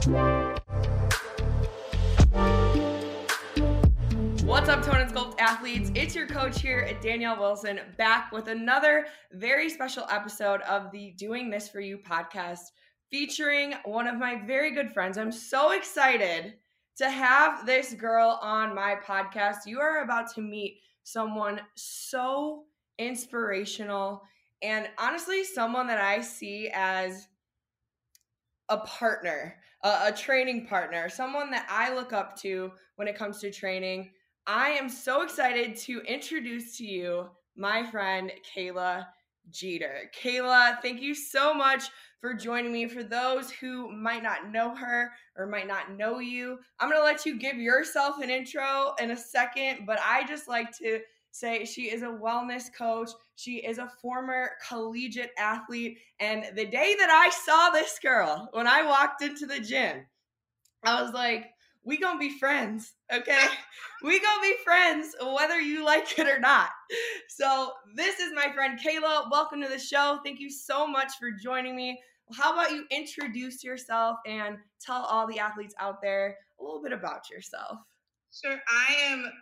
What's up, Tone and Sculpt athletes? It's your coach here, Danielle Wilson, back with another very special episode of the Doing This For You podcast featuring one of my very good friends. I'm so excited to have this girl on my podcast. You are about to meet someone so inspirational and honestly, someone that I see as a partner, a, a, training partner, someone that I look up to when it comes to training. I am so excited to introduce to you my friend Kayla Jeter. Kayla, thank you so much for joining me. For those who might not know her or might not know you, I'm going to let you give yourself an intro in a second, but I just like to say she is a wellness coach. She is a former collegiate athlete. And the day that I saw this girl, when I walked into the gym, I was like, we gonna be friends, okay? we gonna be friends whether you like it or not. So this is my friend Kayla. Welcome to the show. Thank you so much for joining me. How about you introduce yourself and tell all the athletes out there a little bit about yourself? Sure. I am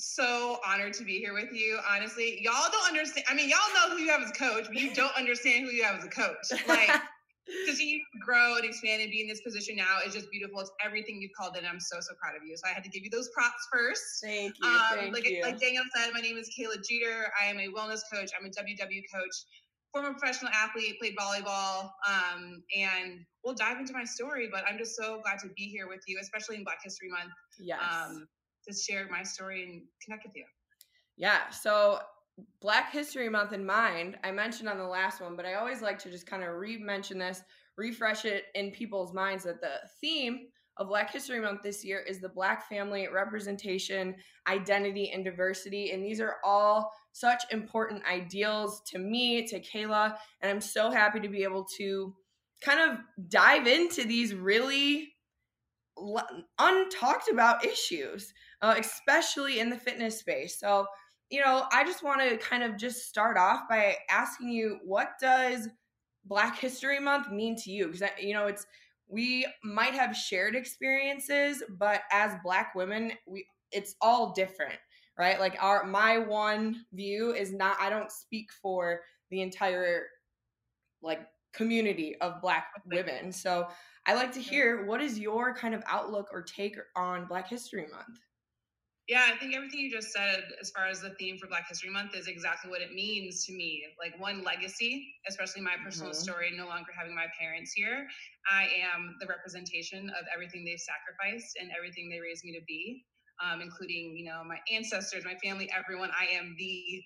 so honored to be here with you. Honestly, y'all don't understand. I mean, y'all know who you have as a coach, but you don't understand who you have as a coach. Like to see you grow and expand and be in this position now is just beautiful. It's everything you've called it. I'm so so proud of you. So I had to give you those props first. Thank you. Um, thank like you. like Danielle said, my name is Kayla Jeter. I am a wellness coach. I'm a WW coach. Former professional athlete, played volleyball, um, and we'll dive into my story. But I'm just so glad to be here with you, especially in Black History Month. Yes. Um, to share my story and connect with you. Yeah. So Black History Month in mind, I mentioned on the last one, but I always like to just kind of re-mention this, refresh it in people's minds that the theme of Black History Month this year is the Black family representation, identity, and diversity. And these are all such important ideals to me, to Kayla. And I'm so happy to be able to kind of dive into these really untalked about issues, uh, especially in the fitness space. So, you know, I just want to kind of just start off by asking you, what does Black History Month mean to you? Because you know, it's we might have shared experiences, but as Black women, we it's all different, right? Like our my one view is not. I don't speak for the entire like community of Black women. So I like to hear what is your kind of outlook or take on Black History Month. Yeah, I think everything you just said as far as the theme for Black History Month is exactly what it means to me. Like one legacy, especially my personal mm-hmm. story, no longer having my parents here. I am the representation of everything they've sacrificed and everything they raised me to be, um, including, you know, my ancestors, my family, everyone. I am the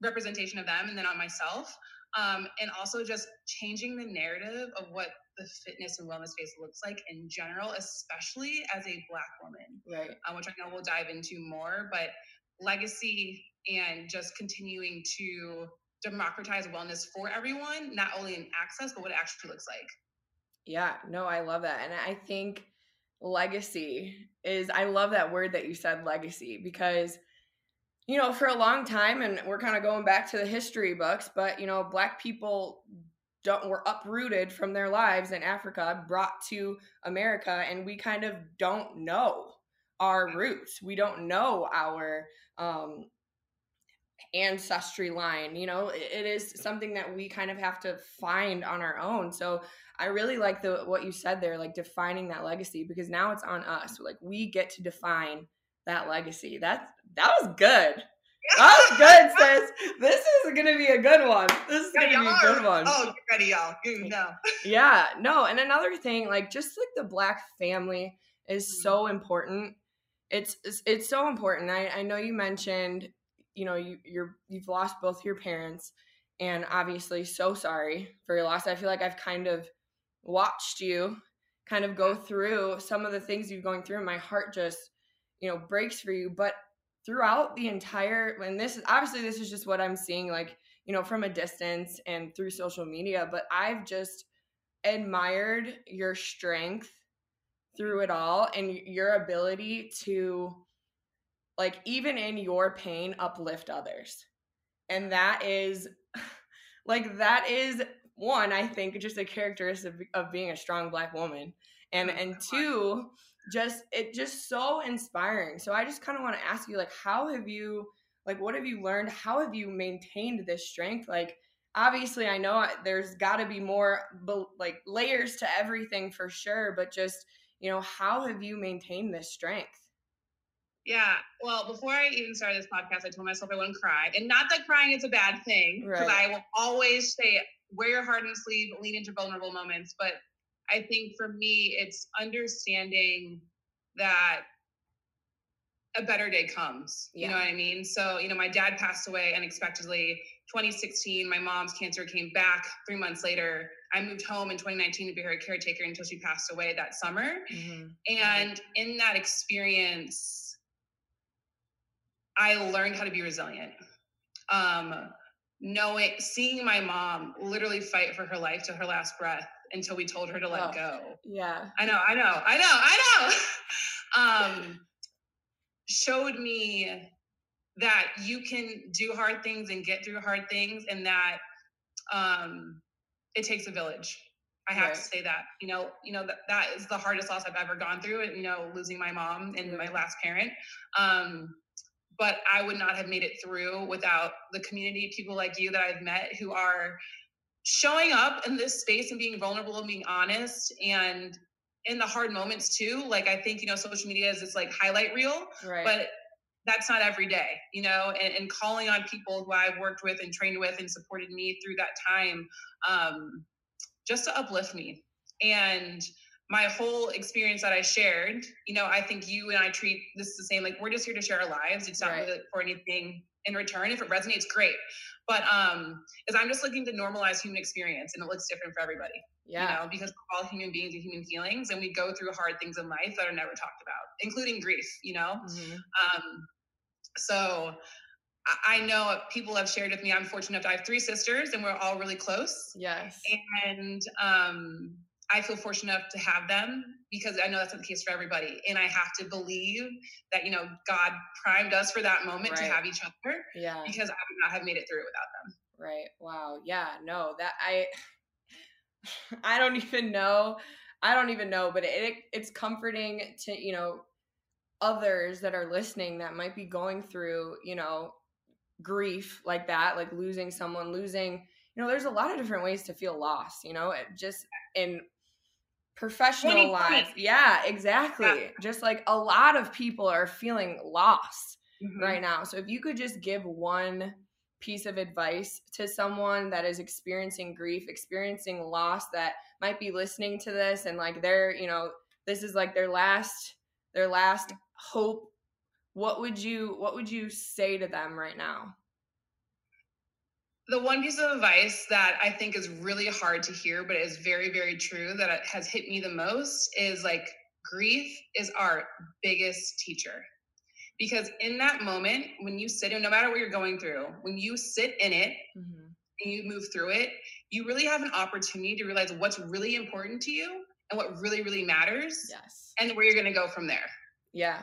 representation of them and then on myself. Um, and also just changing the narrative of what the fitness and wellness space looks like in general, especially as a Black woman, right? Um, which I know we'll dive into more. But legacy and just continuing to democratize wellness for everyone, not only in access, but what it actually looks like. Yeah, no, I love that. And I think legacy is, I love that word that you said, legacy, because you know, for a long time, and we're kind of going back to the history books, but you know, black people don't were uprooted from their lives in Africa, brought to America, and we kind of don't know our roots. We don't know our um, ancestry line you know? It, it is something that we kind of have to find on our own. So i really like the what you said there like defining that legacy because now it's on us. Like we get to define that legacy. That that was good that was good sis. This is gonna be a good one. This is gonna be a good one. Oh get ready y'all. You know. Yeah no and another thing like just like the black family is mm-hmm. so important. It's it's, it's so important. I, I know you mentioned you know you you're you've lost both your parents and obviously so sorry for your loss. I feel like i've kind of watched you kind of go through some of the things you're going through and my heart just you know breaks for you but throughout the entire and this is obviously this is just what i'm seeing like you know from a distance and through social media but i've just admired your strength through it all and your ability to like even in your pain uplift others. And that is like that is one i think just a characteristic of, of being a strong black woman. And Oh, and two just it just so inspiring so i just kind of want to ask you like how have you like what have you learned how have you maintained this strength like obviously i know uh, there's got to be more like layers to everything for sure but just you know how have you maintained this strength Yeah. Well, before I even started this podcast, I told myself I wouldn't cry. And not that crying is a bad thing, because Right. I will always say, wear your heart on your sleeve, lean into vulnerable moments. But I think for me, it's understanding that a better day comes. You know what I mean? So, you know, my dad passed away unexpectedly 2016. My mom's cancer came back three months later. I moved home in 2019 to be her caretaker until she passed away that summer. And in that experience, I learned how to be resilient. Um, knowing, seeing my mom literally fight for her life to her last breath until we told her to let Oh. go. yeah I know, I know, I know, I know. um, showed me that you can do hard things and get through hard things, and that um, it takes a village. I have Right. to say that. You know, you know that that is the hardest loss I've ever gone through. And, you know, losing my mom and my last parent. Um, but I would not have made it through without the community, people like you that I've met who are showing up in this space and being vulnerable and being honest and in the hard moments too. Like I think, you know, social media is this like highlight reel, right but that's not every day, you know, and, and calling on people who I've worked with and trained with and supported me through that time, um, just to uplift me. And my whole experience that I shared, you know, I think you and I treat this the same. Like we're just here to share our lives. It's not Right. really for anything in return. If it resonates, great. But um, is I'm just looking to normalize human experience, and it looks different for everybody. yeah You know, because we're all human beings and human feelings, and we go through hard things in life that are never talked about, including grief. You know, Mhm. um, so I- know people have shared with me. I'm fortunate enough to I have three sisters, and we're all really close. yes And um, I feel fortunate enough to have them because I know that's not the case for everybody. And I have to believe that you know God primed us for that moment to have each other yeah because I would not have made it through without them. Right. Wow. Yeah. No. That I. I don't even know. I don't even know. But it it's comforting to you know others that are listening that might be going through you know grief like that, like losing someone, losing. You know, there's a lot of different ways to feel lost. You know, it just in professional 2020. lives. Yeah. Exactly. Yeah. Just like a lot of people are feeling lost Mhm. right now. So if you could just give one piece of advice to someone that is experiencing grief, experiencing loss that might be listening to this and like they're, you know, this is like their last their last hope, what would you what would you say to them right now? The one piece of advice that I think is really hard to hear, but is very, very true that it has hit me the most is like grief is our biggest teacher. Because in that moment, when you sit in, no matter what you're going through, when you sit in it mm-hmm. and you move through it, you really have an opportunity to realize what's really important to you and what really, really matters Yes. and where you're going to go from there. Yeah.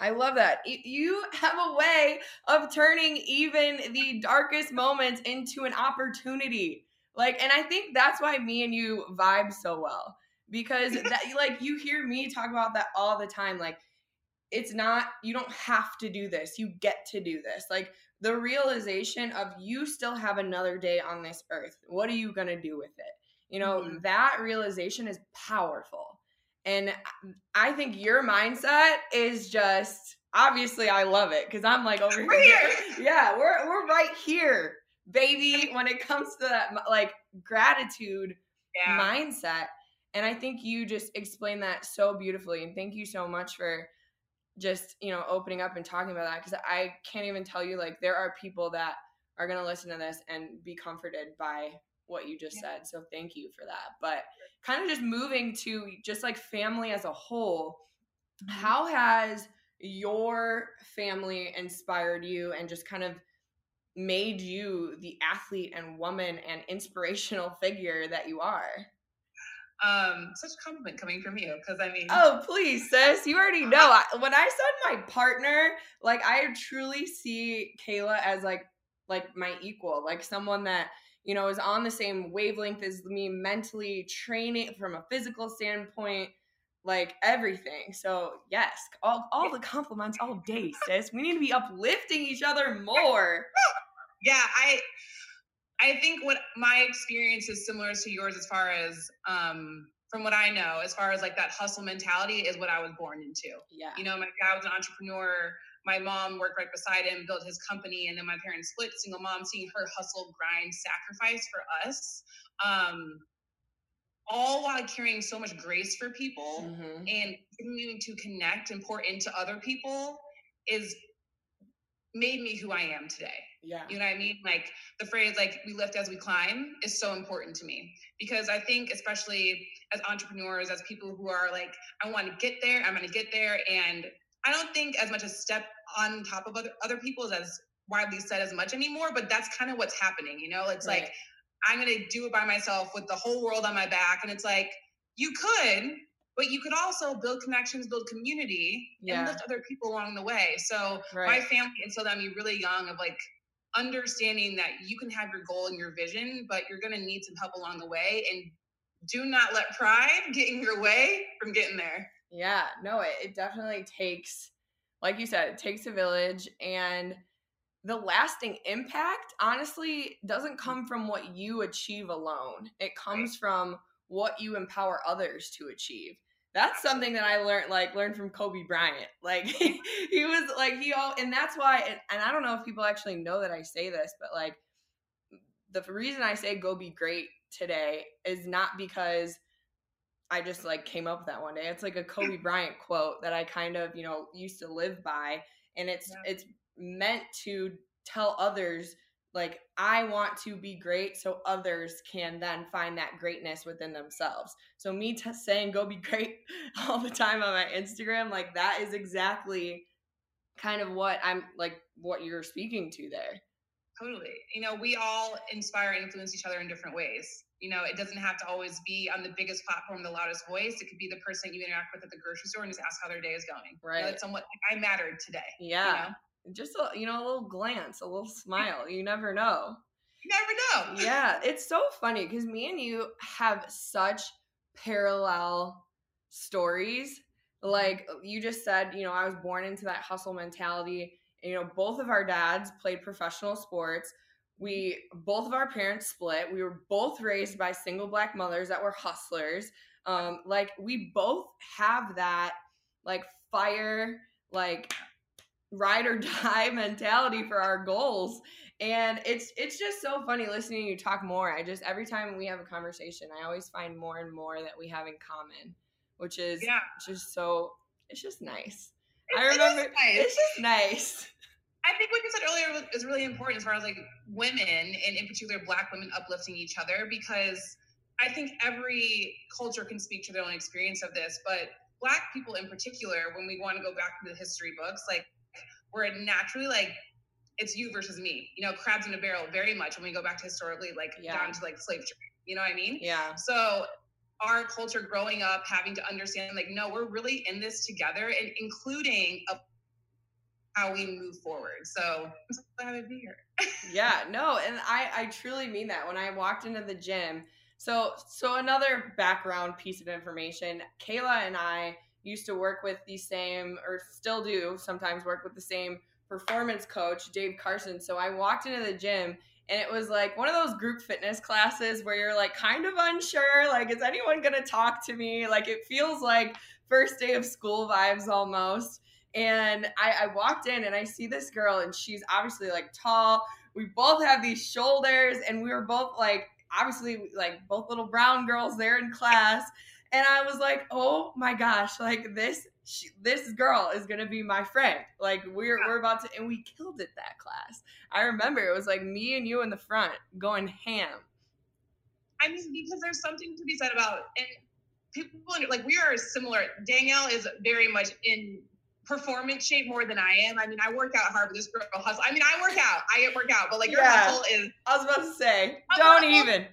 I love that. You have a way of turning even the darkest moments into an opportunity. Like, and I think that's why me and you vibe so well because that, like, you hear me talk about that all the time. Like, it's not, you don't have to do this. You get to do this. Like, the realization of you still have another day on this earth. What are you going to do with it? You know, mm-hmm. that realization is powerful. And I think your mindset is just obviously I love it because I'm like over here. Yeah, we're we're right here, baby, when it comes to that like gratitude yeah. mindset. And I think you just explained that so beautifully. And thank you so much for just, you know, opening up and talking about that. Cause I can't even tell you, like, there are people that are going to listen to this and be comforted by what you just yeah. said. So thank you for that. But kind of just moving to just like family as a whole, mm-hmm. how has your family inspired you and just kind of made you the athlete and woman and inspirational figure that you are? Um, such a compliment coming from you because I mean, oh please, sis, you already know. I, when I said my partner, like I truly see Kayla as like like my equal, like someone that you know is on the same wavelength as me mentally, training from a physical standpoint, like everything. So yes, all all the compliments all day, sis. We need to be uplifting each other more. Yeah, I I think what my experience is similar to yours as far as um from what I know, as far as like that hustle mentality is what I was born into. Yeah. You know, my dad was an entrepreneur. My mom worked right beside him, built his company, and then my parents split. Single mom, seeing her hustle, grind, sacrifice for us, um, all while carrying so much grace for people mm-hmm. and continuing to connect and pour into other people is made me who I am today. Yeah. You know what I mean? Like the phrase like we lift as we climb is so important to me because I think especially as entrepreneurs, as people who are like, I want to get there, I'm gonna get there. And I don't think as much as step on top of other other people's as widely said as much anymore, but that's kind of what's happening, you know? It's right. like I'm gonna do it by myself with the whole world on my back. And it's like, you could, but you could also build connections, build community, yeah. and lift other people along the way. So right. my family instilled on me really young of like understanding that you can have your goal and your vision, but you're going to need some help along the way. And do not let pride get in your way from getting there. Yeah, no, it, it definitely takes, like you said, it takes a village. And the lasting impact, honestly, doesn't mm. come from what you achieve alone, it comes from what you empower others to achieve that's something that I learned, like learned from Kobe Bryant. Like he, he was like he all, and that's why. And, and I don't know if people actually know that I say this, but like the reason I say go be great today is not because I just like came up with that one day. It's like a Kobe Bryant quote that I kind of you know used to live by, and it's yeah. it's meant to tell others like i want to be great so others can then find that greatness within themselves. So me t- saying go be great all the time on my instagram like that is exactly kind of what i'm like what you're speaking to there. Totally. You know we all inspire and influence each other in different ways you know it doesn't have to always be on the biggest platform the loudest voice. It could be the person you interact with at the grocery store and just ask how their day is going. Right you know, somewhat like i mattered today yeah. you know? just a you know a little glance a little smile. You never know. You never know. Yeah. It's so funny because me and you have such parallel stories. Mm-hmm. like you just said you know i was born into that hustle mentality. You know both of our dads played professional sports we both of our parents split. We were both raised by single black mothers that were hustlers. Um like we both have that like fire like ride or die mentality for our goals. And it's it's just so funny listening to you talk more. I just every time we have a conversation i always find more and more that we have in common which is yeah. just so it's just nice. It, i remember nice. it's just nice I think what you said earlier is really important as far as like women and in particular black women uplifting each other because I think every culture can speak to their own experience of this, but black people in particular, when we want to go back to the history books, like we're naturally like it's you versus me. You know, crabs in a barrel very much when we go back to historically, like yeah. down to like slave trade. You know what I mean? Yeah. So our culture growing up having to understand like no we're really in this together and including a, how we move forward. So i'm so glad to be here. Yeah no and i i truly mean that. When i walked into the gym so so another background piece of information kayla and i used to work with the same or still do sometimes work with the same performance coach, Dave Carson. So I walked into the gym and it was like one of those group fitness classes where you're like kind of unsure like is anyone going to talk to me? Like it feels like first day of school vibes almost and I, I walked in and i see this girl and she's obviously like tall we both have these shoulders and we were both like obviously like both little brown girls there in class and i was like oh my gosh like this she, this girl is gonna be my friend. Like we're we're about to, and we killed it that class. I remember it was like me and you in the front going ham. I mean, because there's something to be said about and people like we are similar. Danielle is very much in performance shape more than I am. I mean, I work out hard, but this girl hustle. I mean, I work out, I work out, but like your yeah. hustle is. I was about to say, don't even.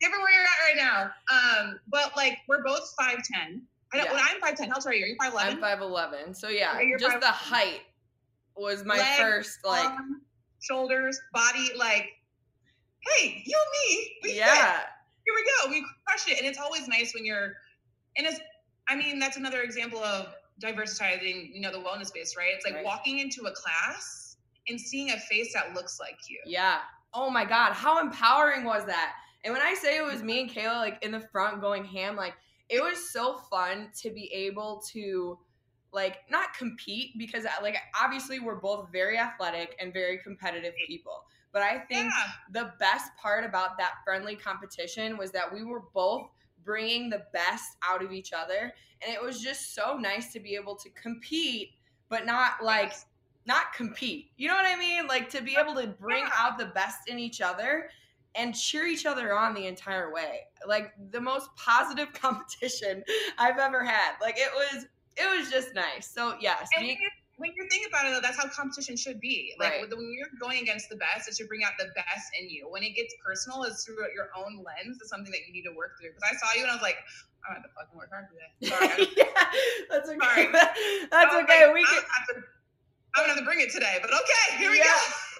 Given where you're at right now, um, but like we're both five ten I know, yeah. when I'm five ten, how tall are you? You're five eleven? I'm five eleven. So yeah, just 5'11". the height was my Leg, first like arm, shoulders, body. Like, hey, you and me, we yeah. Fit. Here we go. We crush it, and it's always nice when you're. And it's, I mean, that's another example of diversifying. You know, the wellness space, right? It's like right. walking into a class and seeing a face that looks like you. Yeah. Oh my God, how empowering was that? And when I say it was me and Kayla like in the front going ham, like it was so fun to be able to like not compete because uh, like obviously we're both very athletic and very competitive people but i think yeah. the best part about that friendly competition was that we were both bringing the best out of each other and it was just so nice to be able to compete but not like not compete you know what i mean like to be able to bring out the best in each other and cheer each other on the entire way. Like the most positive competition I've ever had. Like it was it was just nice. So yes, being, when you think about it though, that's how competition should be. Like right. when you're going against the best, it should bring out the best in you. When it gets personal, it's through your own lens. It's something that you need to work through. Because I saw you and I was like, I'm gonna fucking work hard today. Sorry. yeah, that's okay. Sorry. that's okay. Like, we can. I'm gonna bring it today, but okay, here we yeah.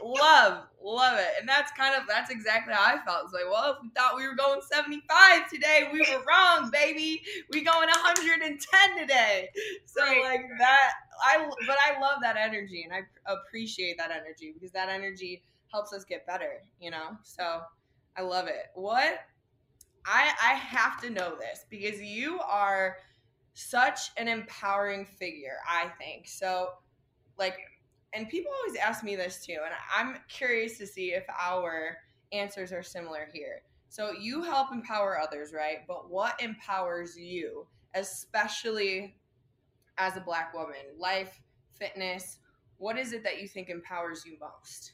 go. love, love it. And that's kind of that's exactly how I felt. It's like, well, if we thought we were going 75 today, we were wrong, baby. We going 110 today. So right. like that I but I love that energy and I appreciate that energy because that energy helps us get better, you know? So I love it. What I I have to know this because you are such an empowering figure, I think. So like and people always ask me this too and i'm curious to see if our answers are similar here. So you help empower others right? But what empowers you especially as a black woman? Life fitness what is it that you think empowers you most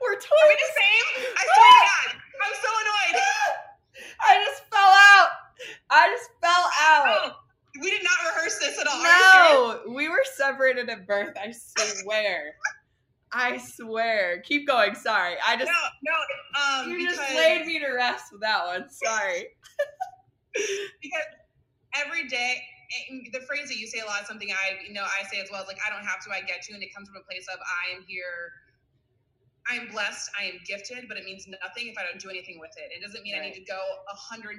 We're totally Are we the same. I swear to God, I'm so annoyed. I just fell out. I just fell out. Oh, we did not rehearse this at all. No, we were separated at birth. I swear. I swear. Keep going. Sorry. I just no, no. Um, you because, just laid me to rest with that one. Sorry. because every day, and the phrase that you say a lot is something I, you know, I say as well. Like I don't have to, I get to, and it comes from a place of I am here. I am blessed. I am gifted, but it means nothing if I don't do anything with it. It doesn't mean I need to go 110%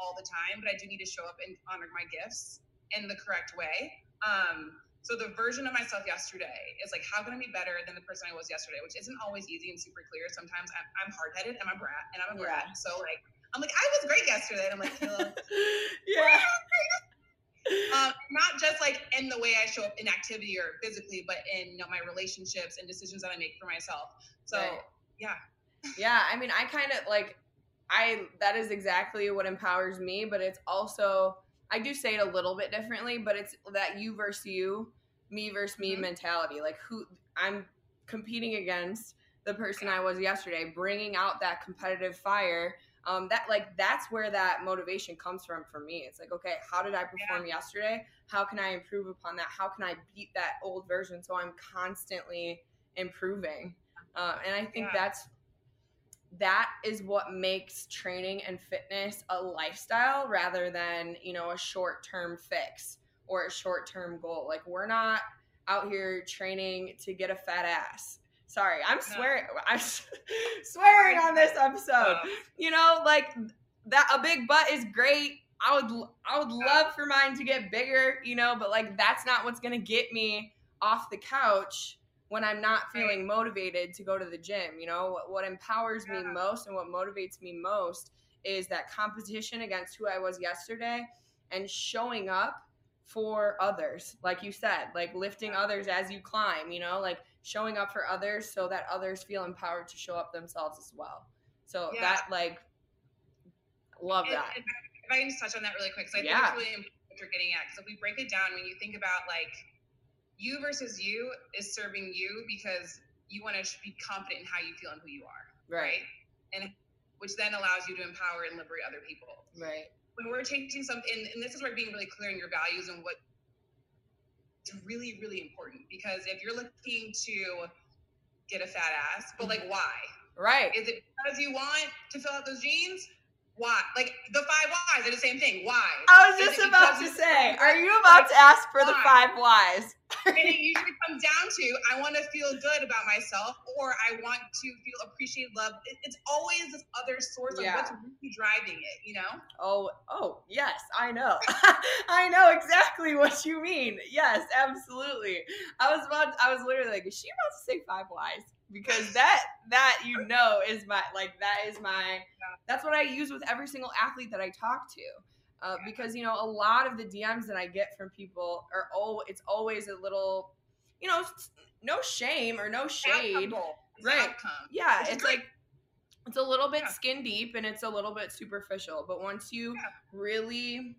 all the time, but I do need to show up and honor my gifts in the correct way. Um, so the version of myself yesterday is like, how can I be better than the person I was yesterday? Which isn't always easy and super clear. Sometimes I'm, I'm hard headed and I'm a brat, and I'm a brat. Yeah. So like, I'm like, I was great yesterday. And I'm like, yeah. Um, not just like in the way I show up in activity or physically, but in you know, my relationships and decisions that I make for myself. So Right. yeah, Yeah, I mean, I kind of like I that is exactly what empowers me, but it's also I do say it a little bit differently, but it's that you versus you, me versus me Mhm. mentality. Like who I'm competing against the person I was yesterday, bringing out that competitive fire. Um, that like that's where that motivation comes from for me. It's like, okay, how did I perform yesterday? How can I improve upon that? How can I beat that old version so I'm constantly improving? Uh, and I think Yeah. that's that is what makes training and fitness a lifestyle rather than you know a short-term fix or a short-term goal like we're not out here training to get a fat ass sorry i'm swearing i'm swearing on this episode. Um, you know like that a big butt is great. I would i would love for mine to get bigger you know but like that's not what's gonna get me off the couch when i'm not feeling motivated to go to the gym you know? What, what empowers me most and what motivates me most is that competition against who i was yesterday and showing up for others like you said like lifting others as you climb you know? Like showing up for others so that others feel empowered to show up themselves as well so Yeah. that like love that and if I can just touch on that really quick, because I Yeah. think it's really important what you're getting at. Because if we break it down, when you think about like you versus you is serving you because you want to be confident in how you feel and who you are, right And which then allows you to empower and liberate other people. right When we're changing something, and, and this is where being really clear in your values and what it's really, really important. Because if you're looking to get a fat ass, but like why? right Is it because you want to fill out those jeans? Why? Like the five whys are the same thing. Why? i was just about to say are you about to ask for the five whys and it usually comes down to I want to feel good about myself, or I want to feel appreciated, love. It, it's always this other source of Yeah. what's really driving it. You know? Oh, oh, yes, I know. I know exactly what you mean. Yes, absolutely. I was about I was literally like, is she about to say five whys? Because that that you know is my like that is my that's what I use with every single athlete that I talk to. Uh, because you know a lot of the DMs that I get from people are oh it's always a little you know no shame or no shade Outcome goal is the Right. yeah is it's like it's a little bit Yeah. skin deep and it's a little bit superficial but once you Yeah. really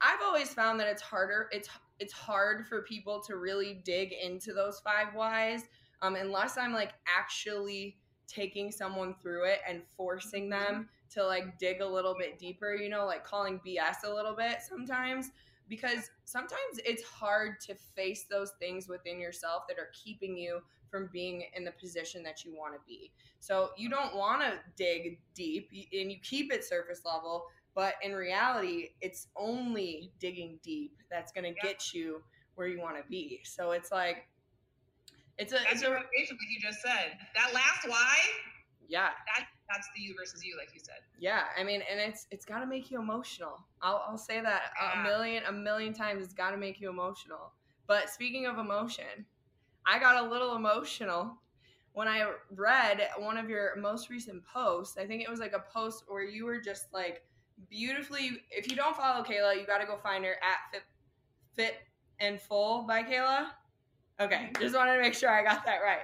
i've always found that it's harder it's it's hard for people to really dig into those five whys um, unless i'm like actually taking someone through it and forcing Mm-hmm. them to like dig a little bit deeper you know like calling bs a little bit sometimes because sometimes it's hard to face those things within yourself that are keeping you from being in the position that you want to be. So you don't want to dig deep and you keep it surface level, but in reality, it's only digging deep that's going to Yeah. get you where you want to be. So it's like it's a That's it's your a motivation, like you just said. That last why, yeah. that that's the you versus you, like you said. Yeah, I mean, and it's it's got to make you emotional. I'll I'll say that a million a million times. It's got to make you emotional. But speaking of emotion, I got a little emotional when I read one of your most recent posts. I think it was like a post where you were just like beautifully. If you don't follow Kayla, you got to go find her at Fit Fit and Full by Kayla. Okay, just wanted to make sure I got that right.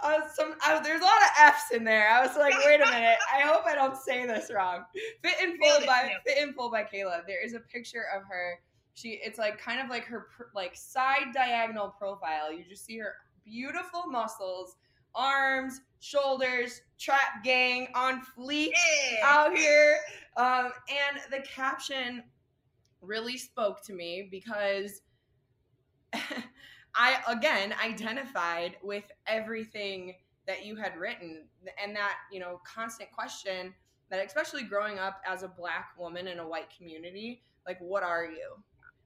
I was some. I, there's a lot of F's in there. I was like, wait a minute. I hope I don't say this wrong. Fit and Full by Fit and Full by Kayla. There is a picture of her. She. It's like kind of like her pr- like side diagonal profile. You just see her beautiful muscles, arms, shoulders, trap gang on fleek Yeah. out here. Um, and the caption really spoke to me because I again identified with everything that you had written and that, you know, constant question that especially growing up as a black woman in a white community, like what are you?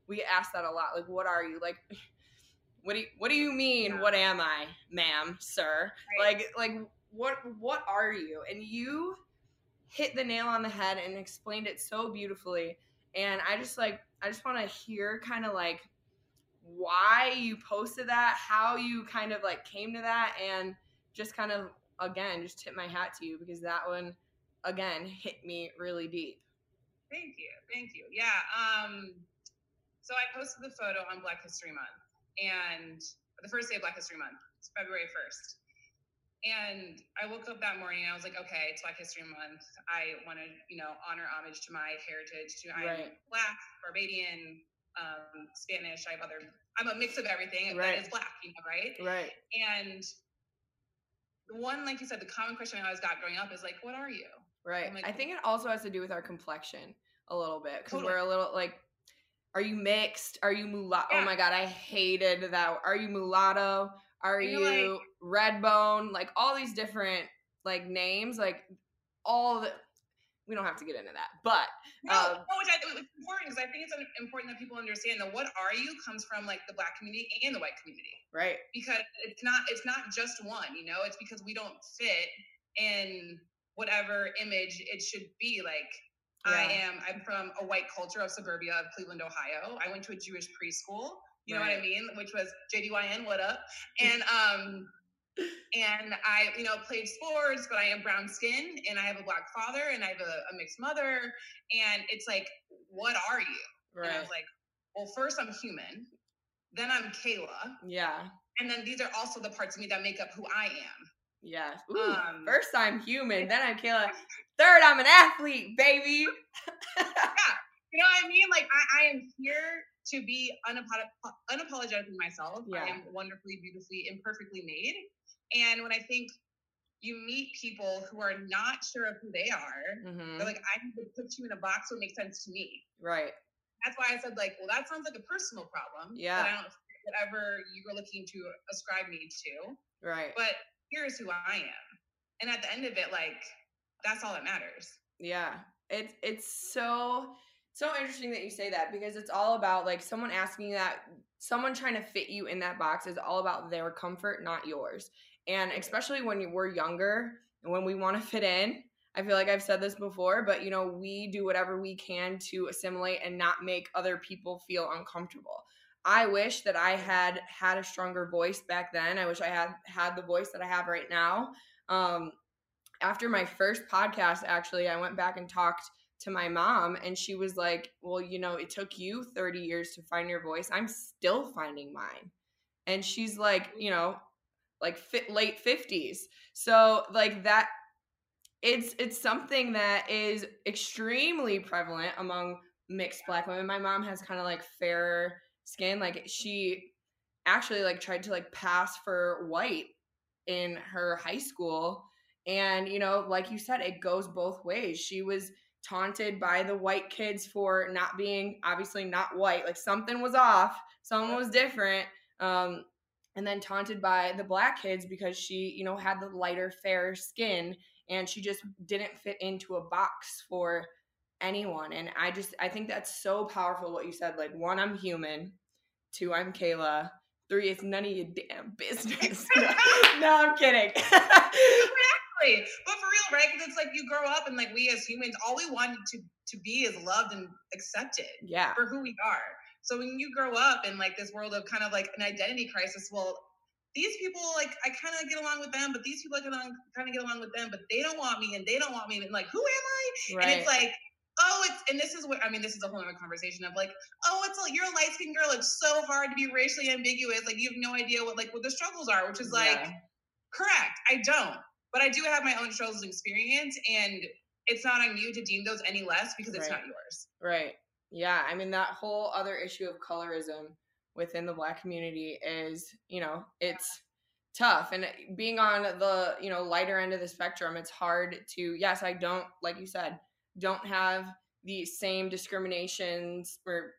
We ask that a lot. Like what are you? Like what do you, what do you mean what am I, ma'am, sir? Right. Like like what what are you? And you hit the nail on the head and explained it so beautifully. And I just like I just want to hear kind of like why you posted that, how you kind of like came to that and just kind of again just tip my hat to you because that one again hit me really deep. Thank you. Thank you. Yeah. Um, so I posted the photo on Black History Month and the first day of Black History Month. It's February 1st. And I woke up that morning and I was like, okay, it's Black History Month. I want to, you know, honor homage to my heritage. To I'm Right. Black, Barbadian, um, Spanish. I have other. I'm a mix of everything Right. that is Black. You know, right? Right. And the one, like you said, the common question I always got growing up is like, what are you? Right. Like- I think it also has to do with our complexion a little bit because Totally. we're a little like, are you mixed? Are you mulatto? Oh my god, I hated that. Are you mulatto? Are You're you red bone? Like all these different like names, like all the. We don't have to get into that, but No, um, no, which I, it's important because I think it's important that people understand that what are you comes from like the black community and the white community right, because it's not it's not just one, you know. It's because we don't fit in whatever image it should be. Like I am, I'm from a white culture of suburbia of Cleveland, Ohio. I went to a Jewish preschool. You know what I mean? Which was JDYN, what up? And um and I, you know, played sports, but I am brown skin and I have a black father and I have a, a mixed mother. And it's like, what are you? And I right, was like, well, first I'm human, then I'm Kayla, yeah, and then these are also the parts of me that make up who I am. yeah. Ooh, Um, first I'm human, then I'm Kayla. Third, I'm an athlete, baby. yeah. You know what I mean? Like I, I am here to be unapolog- unapologetically myself. Yeah. I am wonderfully, beautifully, imperfectly made. And when I think you meet people who are not sure of who they are, hmm they're like, I need to put you in a box so it makes sense to me. Right. That's why I said, like, well, that sounds like a personal problem. Yeah. I don't whatever you're looking to ascribe me to. Right. But here's who I am. And at the end of it, like, that's all that matters. Yeah. It's it's so so interesting that you say that because it's all about like someone asking you that someone trying to fit you in that box is all about their comfort, not yours. And especially when we're younger and when we want to fit in, I feel like I've said this before, but you know, we do whatever we can to assimilate and not make other people feel uncomfortable. I wish that I had had a stronger voice back then. I wish I had had the voice that I have right now. Um, after my first podcast, actually, I went back and talked to my mom, and she was like, Well, you know, it took you 30 years to find your voice. I'm still finding mine. And she's like, You know, like fit, late 50s. So, like, that. It's it's something that is extremely prevalent among mixed black women. My mom has kind of like fairer skin. Like she actually like tried to like pass for white in her high school and, you know, like you said, it goes both ways. She was taunted by the white kids for not being obviously not white. Like something was off, someone was different. Um, and then taunted by the black kids because she, you know, had the lighter, fair skin and she just didn't fit into a box for anyone. And I just, I think that's so powerful what you said. Like, one, I'm human. Two, I'm Kayla. Three, it's none of your damn business. no, I'm kidding. Exactly. But for real, right? Because it's like you grow up and like we as humans, all we want to to be is loved and accepted yeah. for who we are. So when you grow up in like this world of kind of like an identity crisis, well, these people like I kind of get along with them, but these people along kind of get along with them, but they don't want me and they don't want me. And like, who am I? Right. And it's like, oh, it's and this is what I mean. This is a whole other conversation of like, oh, it's like you're a light skinned girl. It's so hard to be racially ambiguous. Like you have no idea what like what the struggles are, which is like Yeah. correct. I don't, but I do have my own struggles and experience, and it's not on you to deem those any less because it's Right. not yours. Right. Yeah. I mean, that whole other issue of colorism within the black community is, you know, it's tough. And being on the, you know, lighter end of the spectrum, it's hard to, yes, I don't, like you said, don't have the same discriminations or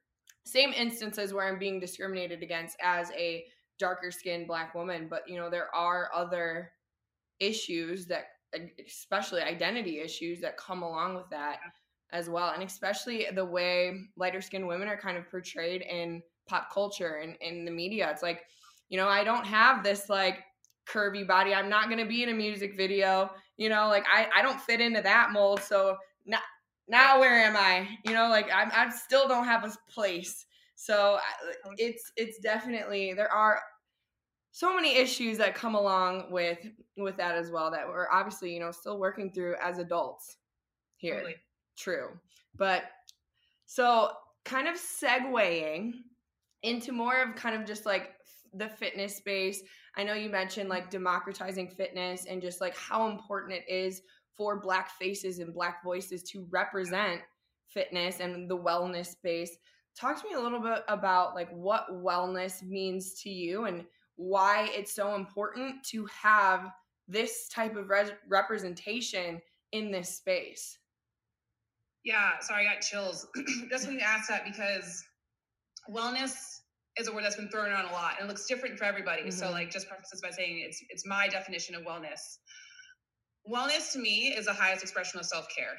same instances where I'm being discriminated against as a darker skinned black woman, but you know, there are other issues that especially identity issues that come along with that as well. And especially the way lighter skinned women are kind of portrayed in pop culture and in the media. It's like, you know, I don't have this like curvy body. I'm not gonna be in a music video. You know, like I, I don't fit into that mold. So now, now where am I? You know, like I'm, I still don't have a place. So it's it's definitely there are so many issues that come along with with that as well that we're obviously you know still working through as adults here. Totally. True, but so kind of segueing into more of kind of just like the fitness space. I know you mentioned like democratizing fitness and just like how important it is for black faces and black voices to represent fitness and the wellness space talk to me a little bit about like what wellness means to you and why it's so important to have this type of re- representation in this space yeah sorry i got chills just when you asked that because wellness is a word that's been thrown around a lot and it looks different for everybody mm-hmm. so like just preface this by saying it's it's my definition of wellness wellness to me is the highest expression of self-care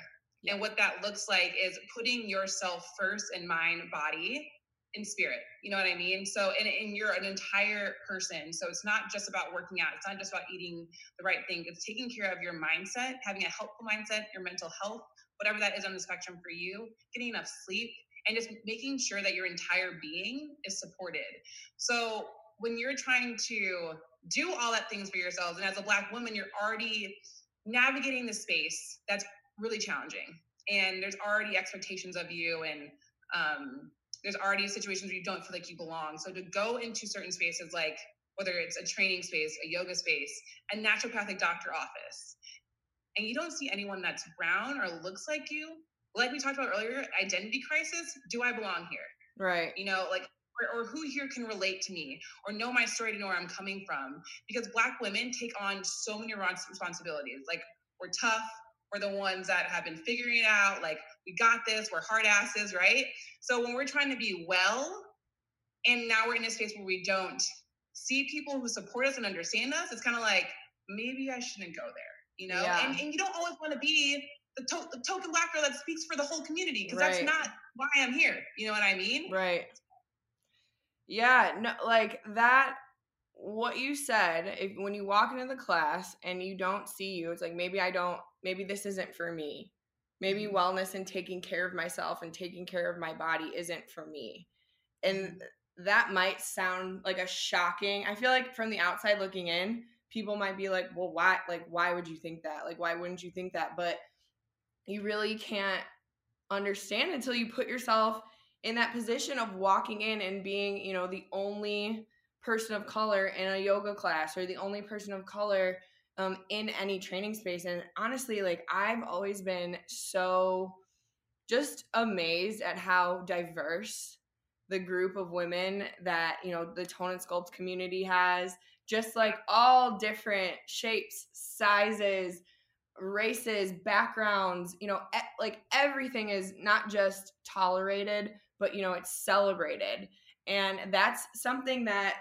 and what that looks like is putting yourself first in mind, body, and spirit. You know what I mean? So, and, and you're an entire person. So it's not just about working out. It's not just about eating the right thing. It's taking care of your mindset, having a helpful mindset, your mental health, whatever that is on the spectrum for you, getting enough sleep, and just making sure that your entire being is supported. So when you're trying to do all that things for yourselves, and as a black woman, you're already navigating the space that's really challenging and there's already expectations of you and um, there's already situations where you don't feel like you belong so to go into certain spaces like whether it's a training space a yoga space a naturopathic doctor office and you don't see anyone that's brown or looks like you like we talked about earlier identity crisis do i belong here? Right. You know like or, or, who here can relate to me or know my story to know where i'm coming from? Because black women take on so many responsibilities. Like we're tough. We're the ones that have been figuring it out. Like, we got this, we're hard asses, right? So when we're trying to be well, and now we're in a space where we don't see people who support us and understand us, it's kind of like, maybe I shouldn't go there, you know? Yeah. And, and you don't always want to be the, to- the, token black girl that speaks for the whole community because right. that's not why I'm here. You know what I mean? Right. Yeah, no, like that what you said, if when you walk into the class and you don't see you, it's like maybe I don't maybe this isn't for me. Maybe mm-hmm. wellness and taking care of myself and taking care of my body isn't for me. And mm-hmm. that might sound like a shocking. I feel like from the outside looking in, people might be like, "Well, why like why would you think that? Like why wouldn't you think that?" But you really can't understand until you put yourself in that position of walking in and being, you know, the only person of color in a yoga class or the only person of color um, in any training space. And honestly, like I've always been so just amazed at how diverse the group of women that you know the tone and sculpt community has just like all different shapes sizes races backgrounds you know like everything is not just tolerated but you know it's celebrated and that's something that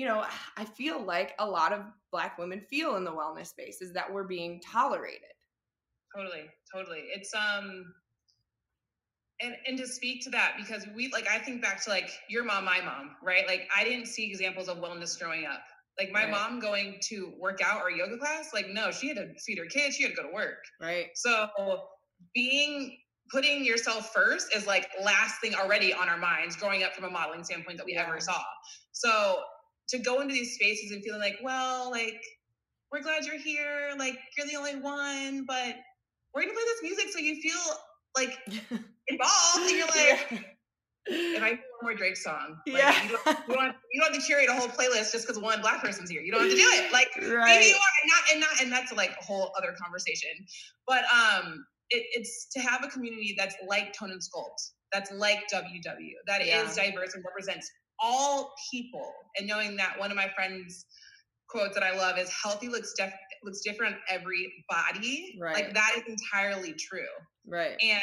you know, I feel like a lot of black women feel in the wellness space is that we're being tolerated. Totally, totally. It's um and and to speak to that because we like I think back to like your mom, my mom, right? Like I didn't see examples of wellness growing up. Like my right. mom going to work out or yoga class, like no, she had to feed her kids, she had to go to work. Right. So being putting yourself first is like last thing already on our minds growing up from a modeling standpoint that we yeah. ever saw. So to go into these spaces and feeling like, well, like we're glad you're here, like you're the only one, but we're gonna play this music so you feel like involved, and you're like. Yeah. If I more Drake song, like, yeah. you, don't, you, don't, you don't have to curate a whole playlist just because one black person's here. You don't have to do it. Like right. maybe you are, and not, and not, and that's like a whole other conversation. But um, it, it's to have a community that's like Tone and Sculpt, that's like WW, that yeah. is diverse and represents all people and knowing that one of my friends quotes that I love is healthy looks def- looks different on every body. Right. Like that is entirely true. Right. And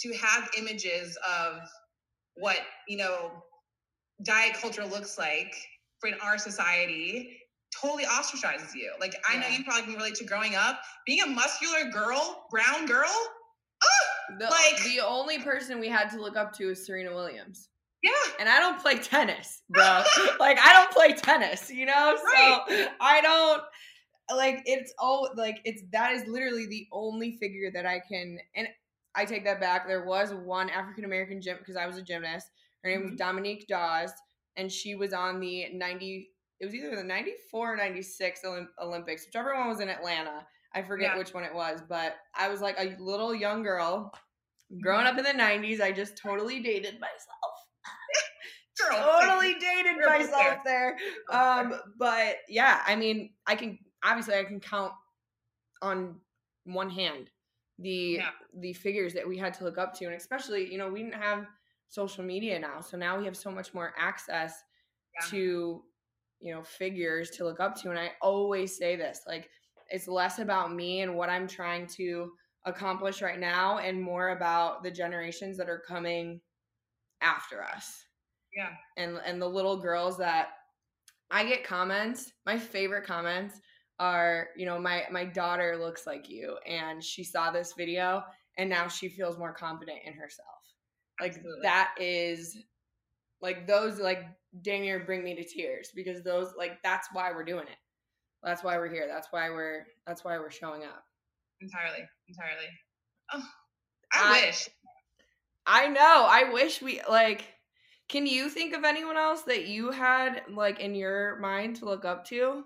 to have images of what, you know, diet culture looks like for in our society totally ostracizes you. Like I know you probably can relate to growing up, being a muscular girl, brown girl. Ah, The, Like- the only person we had to look up to is Serena Williams. yeah, And I don't play tennis, bro. like I don't play tennis, you know? So I don't like it's all like it's that is literally the only figure that I can and I take that back. There was one African American gym because I was a gymnast. Her name was Dominique Dawes, and she was on the 90 it was either the 94 or 96 Olymp- Olympics, whichever one was in Atlanta. I forget Yeah. which one it was, but I was like a little young girl growing up in the 90s. I just totally dated myself girl. totally dated myself there. Um, but yeah, I mean, I can obviously I can count on one hand the Yeah. the figures that we had to look up to, and especially you know we didn't have social media now, so now we have so much more access Yeah. to you know figures to look up to, and I always say this like it's less about me and what I'm trying to accomplish right now, and more about the generations that are coming after us Yeah. and and the little girls that I get comments. My favorite comments are, you know, my my daughter looks like you and she saw this video and now she feels more confident in herself. Like Absolutely. that is like those like dang near bring me to tears because those like that's why we're doing it. That's why we're here. That's why we're that's why we're showing up. entirely, entirely. Oh, I, I- wish. I know. I wish we like. Can you think of anyone else that you had like in your mind to look up to?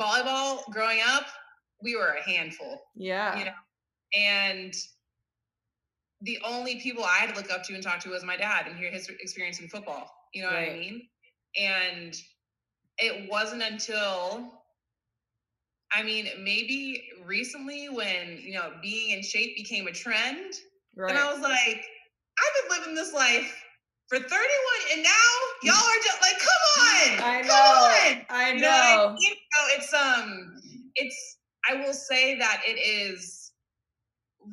Volleyball growing up, we were a handful. Yeah. You know, and the only people I had to look up to and talk to was my dad and hear his experience in football. You know what I mean? And it wasn't until I mean, maybe recently when, you know, being in shape became a trend, right. and I was like, I've been living this life for 31 and now y'all are just like, come on. I come know. on. I You know I know. mean? So it's um it's I will say that it is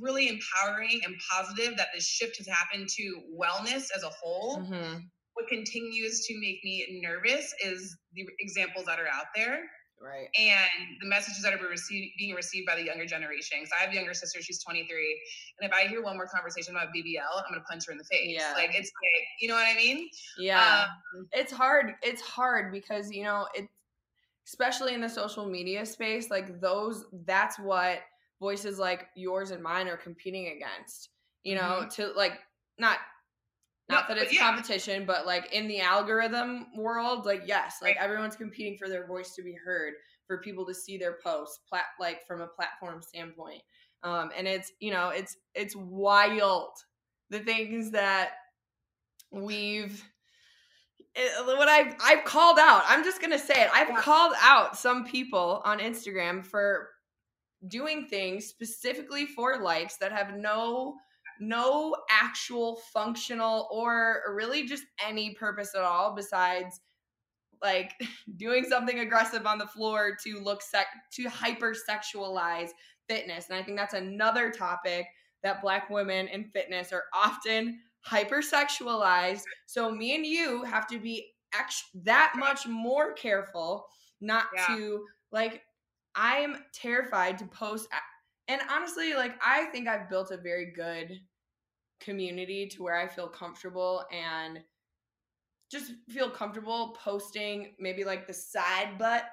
really empowering and positive that this shift has happened to wellness as a whole. Mhm. What continues to make me nervous is the examples that are out there Right. and the messages that are received, being received by the younger generation. Because I have a younger sister, she's 23, and if I hear one more conversation about BBL, I'm gonna punch her in the face. Yeah. Like it's like, you know what I mean? Yeah. Um, it's hard. It's hard because you know it, especially in the social media space. Like those, that's what voices like yours and mine are competing against. You know, to like not. Not No, that but it's yeah. competition, but like in the algorithm world, like yes, like Right. everyone's competing for their voice to be heard, for people to see their posts, plat like from a platform standpoint. Um, and it's you know it's it's wild the things that we've it, what I've I've called out. I'm just gonna say it. I've Yeah. called out some people on Instagram for doing things specifically for likes that have no no actual functional or really just any purpose at all besides like doing something aggressive on the floor to look sec to hypersexualize fitness. And i think that's another topic that black women in fitness are often hypersexualized. So me and you have to be ex- that much more careful not Yeah. to like i'm terrified to post and honestly like i think i've built a very good community to where i feel comfortable and just feel comfortable posting maybe like the side butt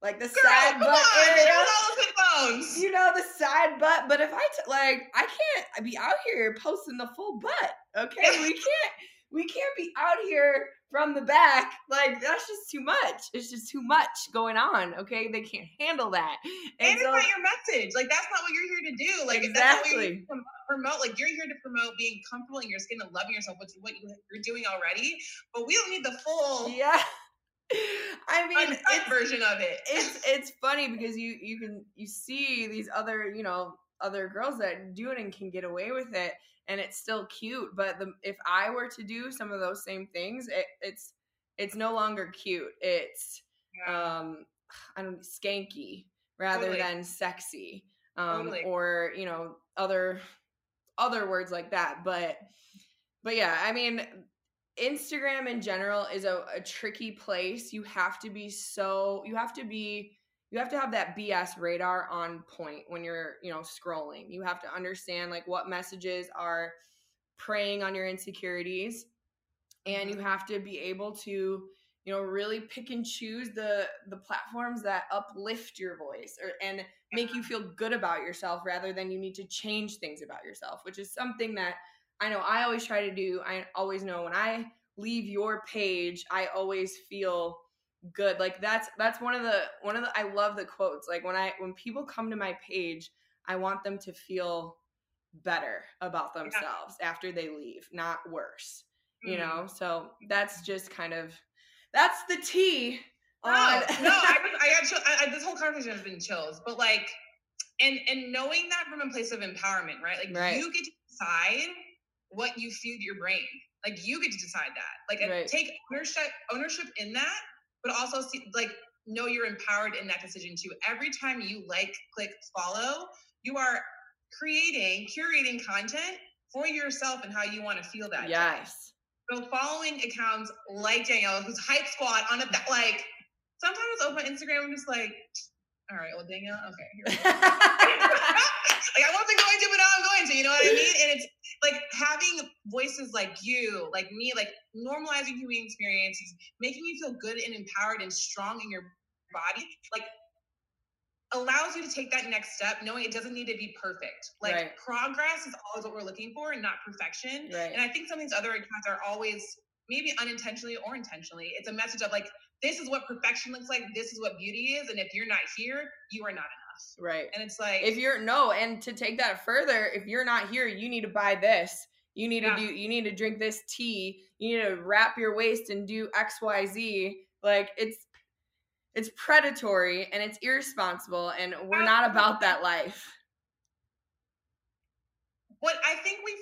like the Girl, side butt on, area show all the fit bones. you know the side butt but if i t- like i can't be out here posting the full butt okay we can't we can't be out here from the back like that's just too much it's just too much going on okay they can't handle that and it's so- not your message. Like that's not what you're here to do. Like if that's not what you're here Exactly. to promote. Like you're here to promote being comfortable in your skin and loving yourself, which is what you, you're doing already. But we don't need the full yeah i mean it's, version of it. it's it's funny because you you can you see these other you know other girls that do it and can get away with it and it's still cute but the if i were to do some of those same things it, it's it's no longer cute it's Yeah. um i don't skanky rather Totally. than sexy um Totally. or you know other other words like that but but yeah i mean Instagram in general is a, a tricky place. You have to be so you have to be you have to have that BS radar on point when you're, you know, scrolling. You have to understand like what messages are preying on your insecurities and you Mm-hmm. have to be able to you know really pick and choose the the platforms that uplift your voice or and make you feel good about yourself rather than you need to change things about yourself which is something that i know i always try to do i always know when i leave your page i always feel good like that's that's one of the one of the i love the quotes like when i when people come to my page i want them to feel better about themselves after they leave not worse you Mm. know so that's just kind of that's the tea No, on no, I, I got chill, I, I, this whole conversation has been chills, but like, and and knowing that from a place of empowerment, right? Like Right. you get to decide what you feed your brain. Like you get to decide that. Like Right. take ownership ownership in that, but also see like know you're empowered in that decision too. Every time you like, click, follow, you are creating, curating content for yourself and how you want to feel that. day. yes So following accounts like Danielle, who's hype squad on a like sometimes open Instagram, I'm just like, all right, well Danielle, okay, here we go. like I wasn't going to, but now I'm going to. You know what I mean? And it's like having voices like you, like me, like normalizing human experiences, making you feel good and empowered and strong in your body, like allows you to take that next step, knowing it doesn't need to be perfect. Like Right. progress is always what we're looking for, and not perfection. Right. And I think some of these other accounts are always maybe unintentionally or intentionally. It's a message of like, this is what perfection looks like. This is what beauty is. And if you're not here, you are not enough. Right And it's like, if you're no and to take that further if you're not here you need to buy this you need Yeah. to do you need to drink this tea you need to wrap your waist and do xyz like it's it's predatory and it's irresponsible and we're not about that life what I think we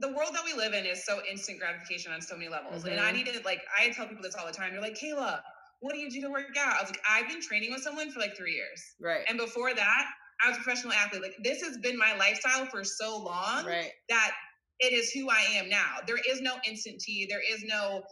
the world that we live in is so instant gratification on so many levels. And I Mhm. need to like I tell people this all the time. They're like, Kayla, what do you do to work out? I was like, I've been training with someone for like three years. right And before that, I was a professional athlete. Like this has been my lifestyle for so long right that it is who I am now. There is no instant tea. There is no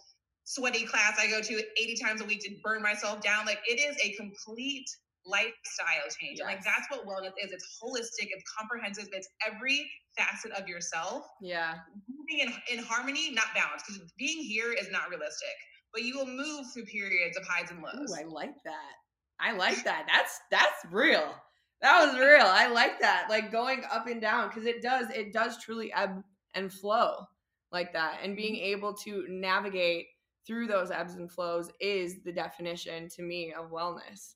sweaty class I go to 80 times a week to burn myself down. Like it is a complete lifestyle change. And like that's what wellness is. It's holistic, it's comprehensive, it's every facet of yourself yeah moving in, in harmony, not balance. Because being here is not realistic. But you will move through periods of highs and lows. Ooh, I like that. I like that. That's that's real. That was real. I like that. Like going up and down because it does it does truly ebb and flow like that. And being mm-hmm. able to navigate through those ebbs and flows is the definition to me of wellness.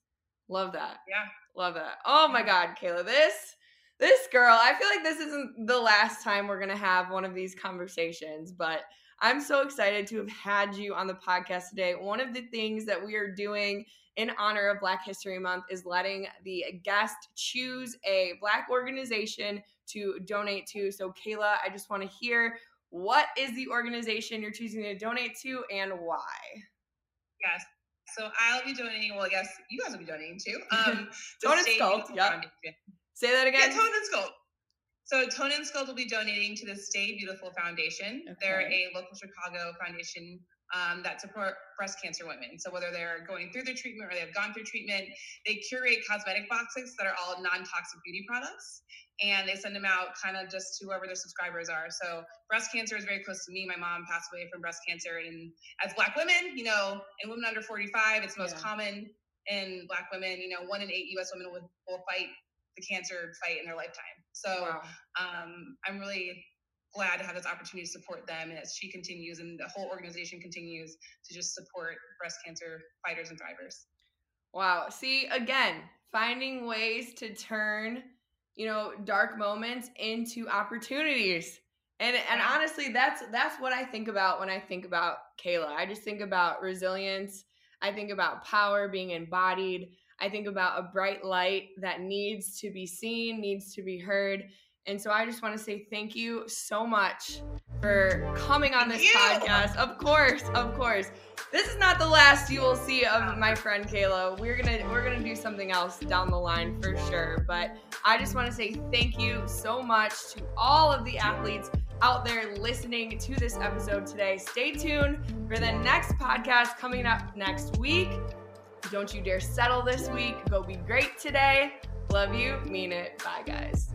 Love that. Yeah. Love that. Oh my god, Kayla, this this girl, I feel like this isn't the last time we're going to have one of these conversations, but I'm so excited to have had you on the podcast today. One of the things that we are doing in honor of Black History Month is letting the guest choose a Black organization to donate to. So, Kayla, I just want to hear what is the organization you're choosing to donate to and why? Yes. So I'll be donating. Well, I guess you guys will be donating too. Um, Tone and Sculpt, yep. Say that Yeah, again. Tone and Sculpt. So Tone and Sculpt will be donating to the Stay Beautiful Foundation. They're a local Chicago foundation um, that support breast cancer women. So whether they're going through their treatment or they've gone through treatment, they curate cosmetic boxes that are all non-toxic beauty products, and they send them out kind of just to whoever their subscribers are. So breast cancer is very close to me. My mom passed away from breast cancer, and as Black women, you know, and women under 45, it's most Yeah. common in Black women. You know, one in eight U.S. women will, will fight the cancer fight in their lifetime. So Wow. um, I'm really glad to have this opportunity to support them as she continues and the whole organization continues to just support breast cancer fighters and thrivers. Wow. See, again, finding ways to turn, you know, dark moments into opportunities. And and honestly, that's that's what I think about when I think about Kayla. I just think about resilience. I think about power being embodied. I think about a bright light that needs to be seen, needs to be heard. And so I just want to say thank you so much for coming on this podcast. Of course, of course. This is not the last you will see of my friend Kayla. We're gonna we're gonna do something else down the line for sure. But I just want to say thank you so much to all of the athletes out there listening to this episode today. Stay tuned for the next podcast coming up next week. Don't you dare settle this week. Go be great today. Love you. Mean it. Bye, guys.